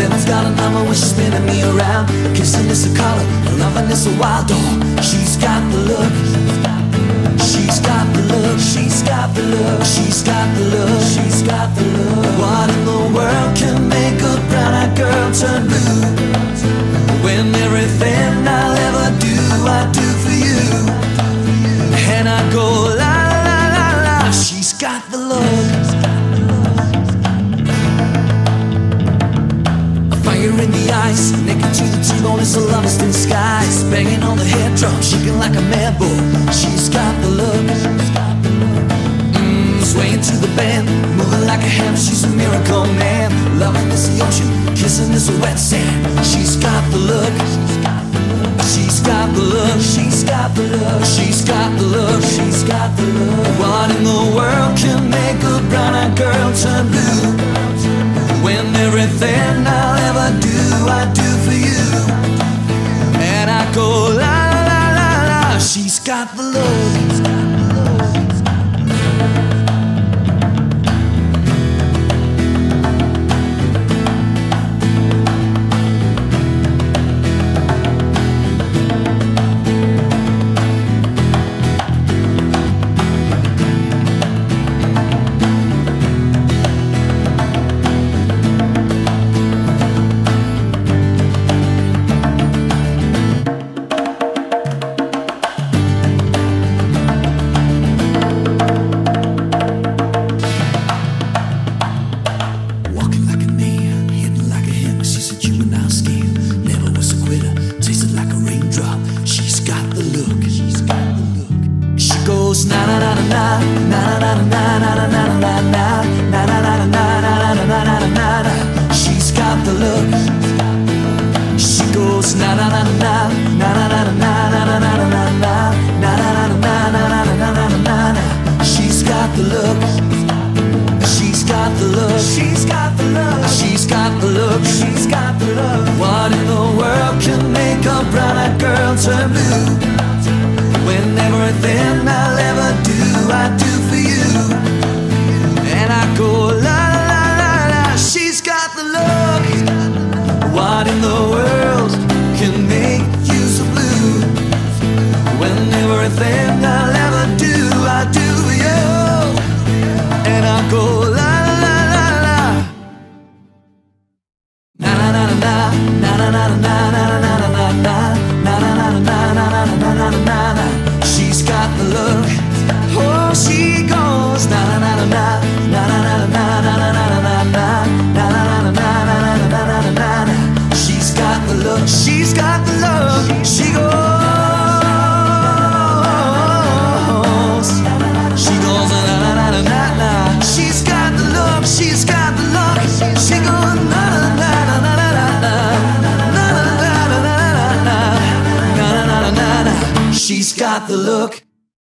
Seven's got a number when she's spinning me around. Kissing is a color, loving is a wild dog. She's got the look. She's got the look. She's got the look. She's got the look. She's got the look. In naked to the T-bone, it's a lover's disguise. Banging on the head drum, shaking like a mad bull. She's got the look. Mm, swaying to the band, moving like a hammer. She's a miracle man. Loving is the ocean, kissing is wet sand. She's got the look. She's got the look. She's got the look. She's got the look. She's got the look. What in the the look. Turn blue? When everything I'll ever do, I got the. She goes. She goes na na na na na. She's got the. She's got the look. She goes na na na na na na na na na na na na na na na na na. She's got the look.